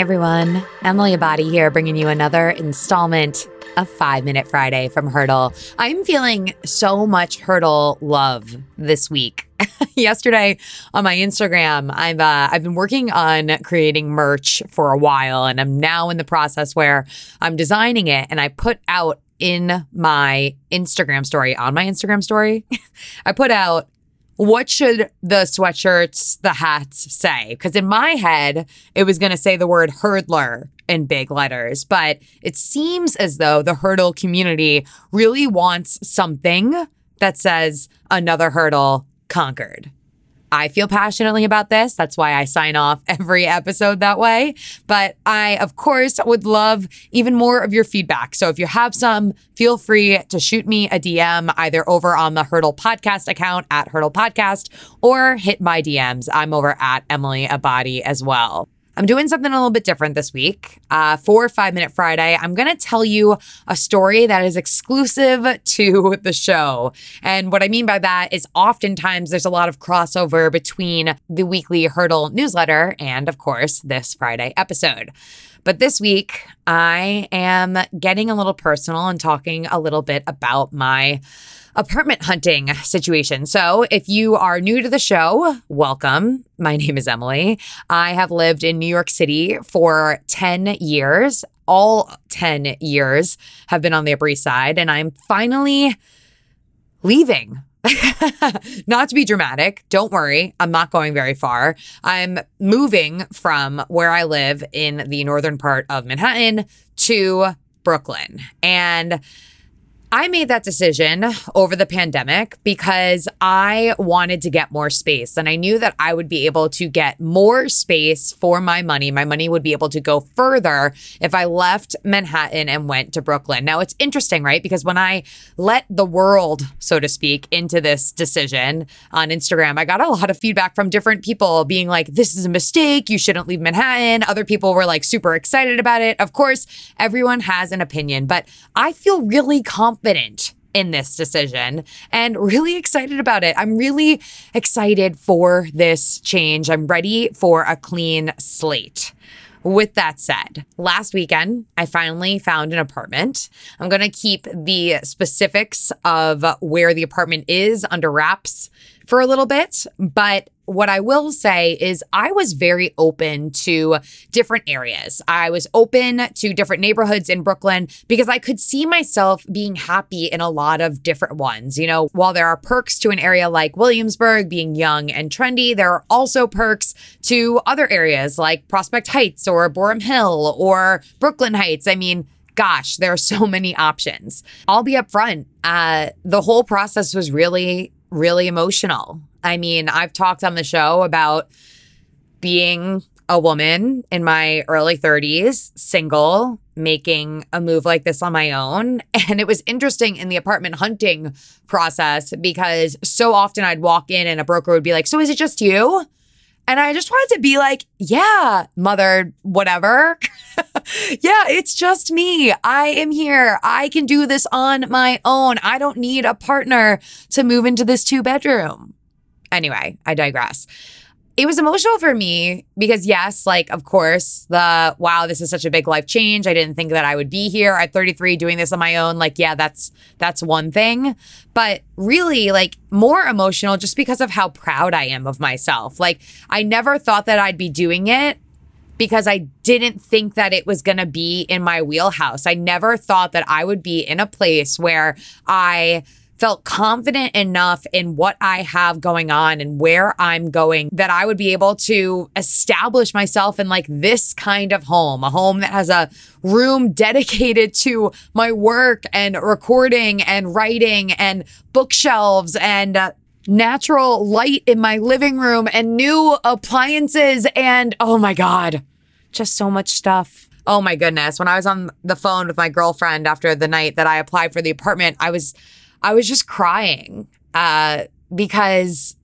Everyone, Emily Abbate here, bringing you another installment of Five Minute Friday from Hurdle. I'm feeling so much Hurdle love this week. Yesterday on my Instagram, I've uh, I've been working on creating merch for a while, and I'm now in the process where I'm designing it, and I put out in my Instagram story on my Instagram story, I put out what should the sweatshirts, the hats say? Because in my head, it was going to say the word hurdler in big letters, but it seems as though the hurdle community really wants something that says another hurdle conquered. I feel passionately about this. That's why I sign off every episode that way. But I, of course, would love even more of your feedback. So if you have some, feel free to shoot me a DM either over on the Hurdle Podcast account at Hurdle Podcast or hit my DMs. I'm over at Emily Abbate as well. I'm doing something a little bit different this week. Uh, for Five Minute Friday, I'm going to tell you a story that is exclusive to the show. And what I mean by that is oftentimes there's a lot of crossover between the weekly Hurdle newsletter and, of course, this Friday episode. But this week, I am getting a little personal and talking a little bit about my apartment hunting situation. So, if you are new to the show, welcome. My name is Emily. I have lived in New York City for 10 years. All 10 years have been on the Upper East Side, and I'm finally leaving. not to be dramatic, don't worry, I'm not going very far. I'm moving from where I live in the northern part of Manhattan to Brooklyn. And I made that decision over the pandemic because I wanted to get more space. And I knew that I would be able to get more space for my money. My money would be able to go further if I left Manhattan and went to Brooklyn. Now, it's interesting, right? Because when I let the world, so to speak, into this decision on Instagram, I got a lot of feedback from different people being like, this is a mistake. You shouldn't leave Manhattan. Other people were like super excited about it. Of course, everyone has an opinion, but I feel really confident confident in this decision and really excited about it. I'm really excited for this change. I'm ready for a clean slate. With that said, last weekend, I finally found an apartment. I'm going to keep the specifics of where the apartment is under wraps for a little bit, but what I will say is I was very open to different areas. I was open to different neighborhoods in Brooklyn because I could see myself being happy in a lot of different ones. You know, while there are perks to an area like Williamsburg being young and trendy, there are also perks to other areas like Prospect Heights or Boerum Hill or Brooklyn Heights. I mean, gosh, there are so many options. I'll be upfront. Uh, the whole process was really, really emotional. I mean, I've talked on the show about being a woman in my early 30s, single, making a move like this on my own. And it was interesting in the apartment hunting process because so often I'd walk in and a broker would be like, So is it just you? And I just wanted to be like, Yeah, mother, whatever. yeah, it's just me. I am here. I can do this on my own. I don't need a partner to move into this two bedroom. Anyway, I digress. It was emotional for me because, yes, like, of course, the wow, this is such a big life change. I didn't think that I would be here at 33 doing this on my own. Like, yeah, that's that's one thing. But really, like, more emotional just because of how proud I am of myself. Like, I never thought that I'd be doing it because I didn't think that it was going to be in my wheelhouse. I never thought that I would be in a place where I felt confident enough in what I have going on and where I'm going that I would be able to establish myself in like this kind of home, a home that has a room dedicated to my work and recording and writing and bookshelves and uh, natural light in my living room and new appliances and oh my God, just so much stuff. Oh my goodness. When I was on the phone with my girlfriend after the night that I applied for the apartment, I was I was just crying uh, because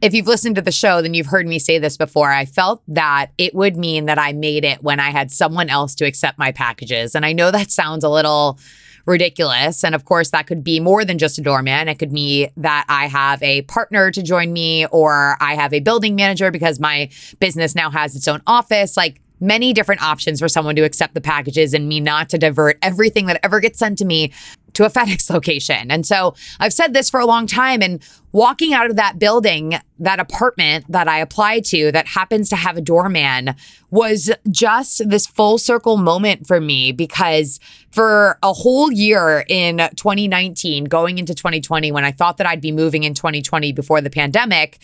if you've listened to the show, then you've heard me say this before. I felt that it would mean that I made it when I had someone else to accept my packages. And I know that sounds a little ridiculous. And of course, that could be more than just a doorman. It could be that I have a partner to join me or I have a building manager because my business now has its own office. Like, many different options for someone to accept the packages and me not to divert everything that ever gets sent to me to a FedEx location. And so I've said this for a long time. And walking out of that building, that apartment that I applied to that happens to have a doorman was just this full circle moment for me because for a whole year in 2019, going into 2020, when I thought that I'd be moving in 2020 before the pandemic,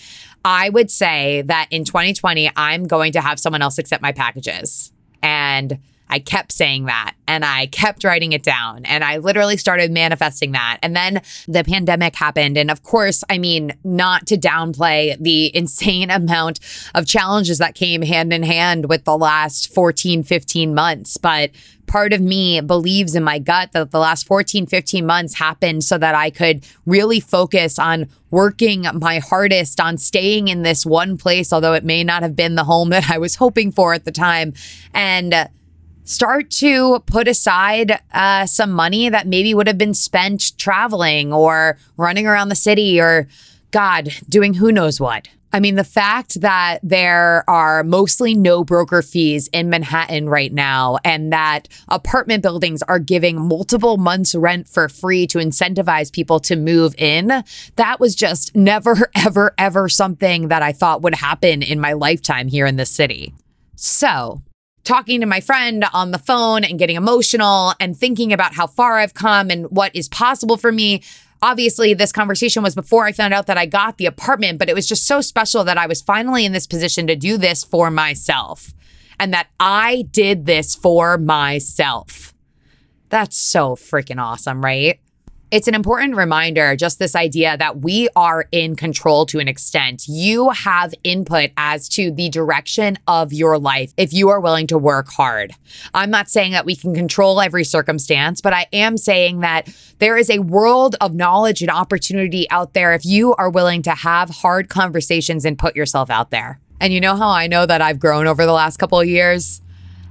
I would say that in 2020, I'm going to have someone else accept my packages. And I kept saying that and I kept writing it down and I literally started manifesting that. And then the pandemic happened. And of course, I mean, not to downplay the insane amount of challenges that came hand in hand with the last 14, 15 months, but part of me believes in my gut that the last 14, 15 months happened so that I could really focus on working my hardest on staying in this one place, although it may not have been the home that I was hoping for at the time. And start to put aside uh, some money that maybe would have been spent traveling or running around the city or, God, doing who knows what. I mean, the fact that there are mostly no broker fees in Manhattan right now, and that apartment buildings are giving multiple months' rent for free to incentivize people to move in, that was just never, ever, ever something that I thought would happen in my lifetime here in this city. So, talking to my friend on the phone and getting emotional and thinking about how far I've come and what is possible for me. Obviously, this conversation was before I found out that I got the apartment, but it was just so special that I was finally in this position to do this for myself and that I did this for myself. That's so freaking awesome, right? It's an important reminder just this idea that we are in control to an extent. You have input as to the direction of your life if you are willing to work hard. I'm not saying that we can control every circumstance, but I am saying that there is a world of knowledge and opportunity out there if you are willing to have hard conversations and put yourself out there. And you know how I know that I've grown over the last couple of years?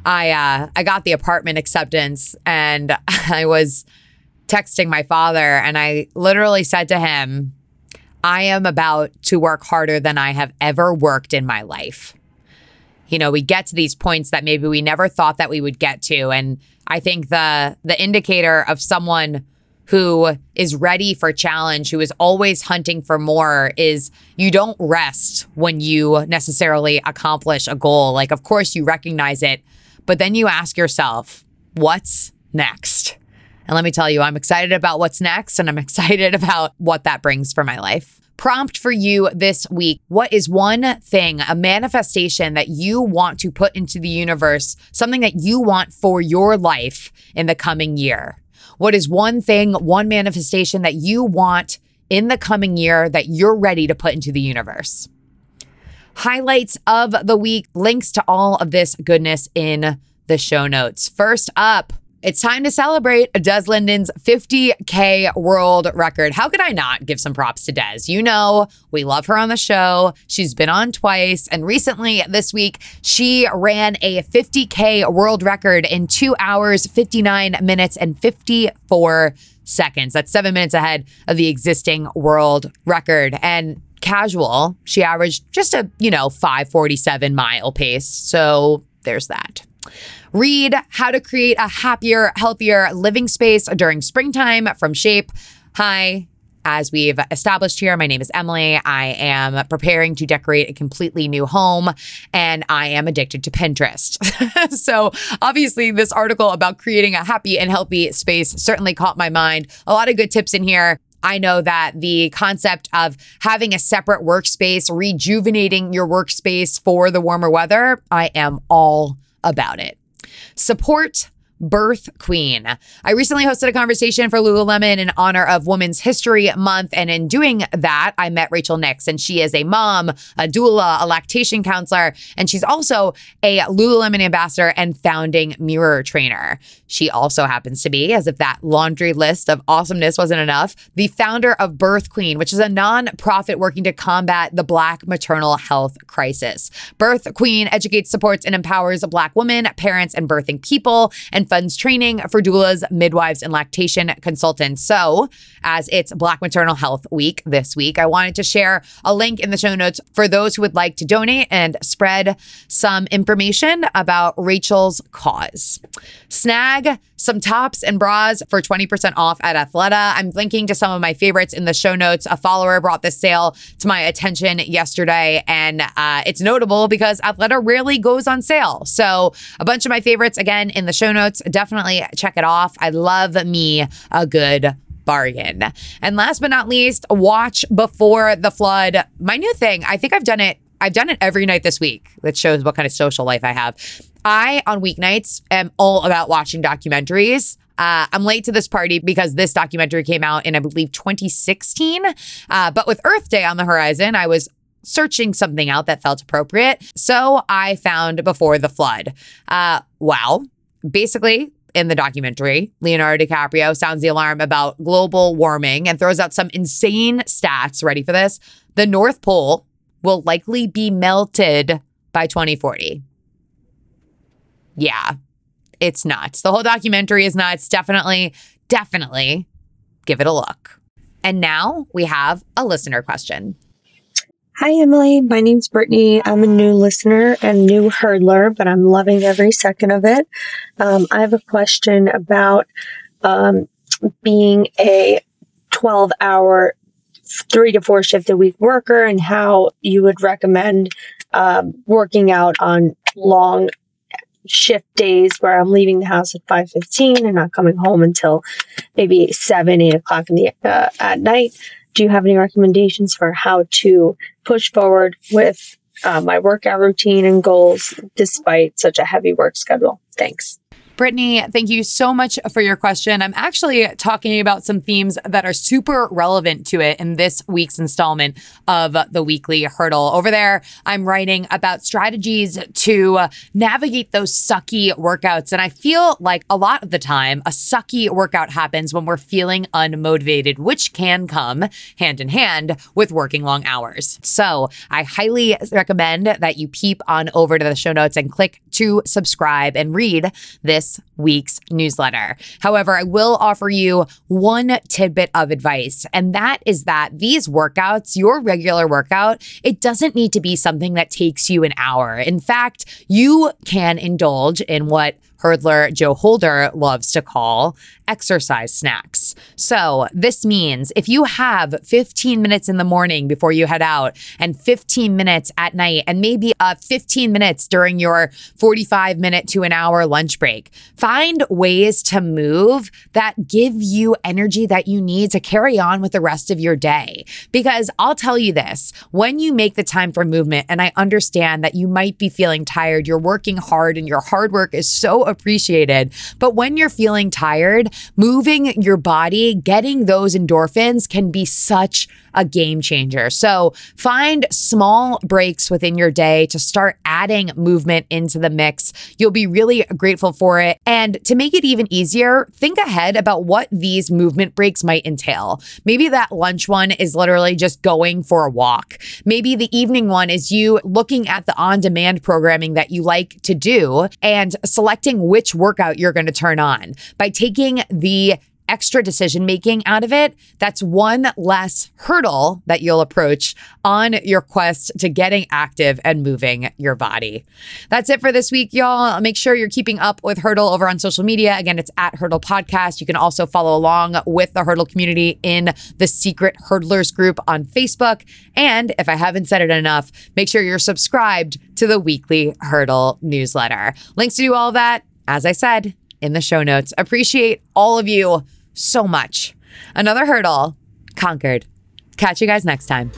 I uh, I got the apartment acceptance and I was texting my father, and I literally said to him, I am about to work harder than I have ever worked in my life. You know, we get to these points that maybe we never thought that we would get to. And I think the the indicator of someone who is ready for challenge, who is always hunting for more, is you don't rest when you necessarily accomplish a goal. Like, of course, you recognize it, but then you ask yourself, what's next? And let me tell you, I'm excited about what's next and I'm excited about what that brings for my life. Prompt for you this week What is one thing, a manifestation that you want to put into the universe, something that you want for your life in the coming year? What is one thing, one manifestation that you want in the coming year that you're ready to put into the universe? Highlights of the week, links to all of this goodness in the show notes. First up, it's time to celebrate Des Linden's 50K world record. How could I not give some props to Des? You know, we love her on the show. She's been on twice. And recently, this week, she ran a 50K world record in two hours, 59 minutes, and 54 seconds. That's seven minutes ahead of the existing world record. And casual, she averaged just a, you know, 547 mile pace. So there's that. Read How to Create a Happier, Healthier Living Space During Springtime from Shape. Hi, as we've established here, my name is Emily. I am preparing to decorate a completely new home and I am addicted to Pinterest. so, obviously, this article about creating a happy and healthy space certainly caught my mind. A lot of good tips in here. I know that the concept of having a separate workspace, rejuvenating your workspace for the warmer weather, I am all about it. Support Birth Queen. I recently hosted a conversation for Lululemon in honor of Women's History Month. And in doing that, I met Rachel Nix, and she is a mom, a doula, a lactation counselor, and she's also a Lululemon ambassador and founding mirror trainer. She also happens to be, as if that laundry list of awesomeness wasn't enough, the founder of Birth Queen, which is a nonprofit working to combat the Black maternal health crisis. Birth Queen educates, supports, and empowers Black women, parents, and birthing people, and funds training for doulas, midwives, and lactation consultants. So, as it's Black Maternal Health Week this week, I wanted to share a link in the show notes for those who would like to donate and spread some information about Rachel's cause. Snag some tops and bras for 20% off at Athleta. I'm linking to some of my favorites in the show notes. A follower brought this sale to my attention yesterday, and uh, it's notable because Athleta rarely goes on sale. So, a bunch of my favorites again in the show notes. Definitely check it off. I love me a good bargain. And last but not least, watch before the flood. My new thing, I think I've done it I've done it every night this week. That shows what kind of social life I have. I, on weeknights, am all about watching documentaries. Uh, I'm late to this party because this documentary came out in, I believe, 2016. Uh, but with Earth Day on the horizon, I was searching something out that felt appropriate. So I found Before the Flood. Uh, wow. Basically, in the documentary, Leonardo DiCaprio sounds the alarm about global warming and throws out some insane stats. Ready for this? The North Pole will likely be melted by 2040. Yeah, it's nuts. The whole documentary is nuts. Definitely, definitely give it a look. And now we have a listener question. Hi, Emily. My name's Brittany. I'm a new listener and new hurdler, but I'm loving every second of it. Um, I have a question about um, being a 12 hour three to four shift a week worker and how you would recommend um, working out on long shift days where I'm leaving the house at 5.15 and not coming home until maybe 7, 8 o'clock in the, uh, at night. Do you have any recommendations for how to push forward with uh, my workout routine and goals despite such a heavy work schedule? Thanks. Brittany, thank you so much for your question. I'm actually talking about some themes that are super relevant to it in this week's installment of the weekly hurdle. Over there, I'm writing about strategies to navigate those sucky workouts. And I feel like a lot of the time, a sucky workout happens when we're feeling unmotivated, which can come hand in hand with working long hours. So I highly recommend that you peep on over to the show notes and click to subscribe and read this week's newsletter. However, I will offer you one tidbit of advice, and that is that these workouts, your regular workout, it doesn't need to be something that takes you an hour. In fact, you can indulge in what hurdler Joe Holder loves to call exercise snacks. So, this means if you have 15 minutes in the morning before you head out, and 15 minutes at night, and maybe uh, 15 minutes during your 45 minute to an hour lunch break, find ways to move that give you energy that you need to carry on with the rest of your day. Because I'll tell you this when you make the time for movement, and I understand that you might be feeling tired, you're working hard, and your hard work is so appreciated. But when you're feeling tired, moving your body, getting those endorphins can be such a game changer. So find small breaks within your day to start adding movement into the mix. You'll be really grateful for it. And to make it even easier, think ahead about what these movement breaks might entail. Maybe that lunch one is literally just going for a walk. Maybe the evening one is you looking at the on demand programming that you like to do and selecting which workout you're going to turn on. By taking the extra decision making out of it, that's one less hurdle that you'll approach on your quest to getting active and moving your body. That's it for this week, y'all. Make sure you're keeping up with Hurdle over on social media. Again, it's at Hurdle Podcast. You can also follow along with the Hurdle community in the Secret Hurdlers group on Facebook. And if I haven't said it enough, make sure you're subscribed to the weekly Hurdle newsletter. Links to do all that, as I said, in the show notes. Appreciate all of you so much. Another hurdle conquered. Catch you guys next time.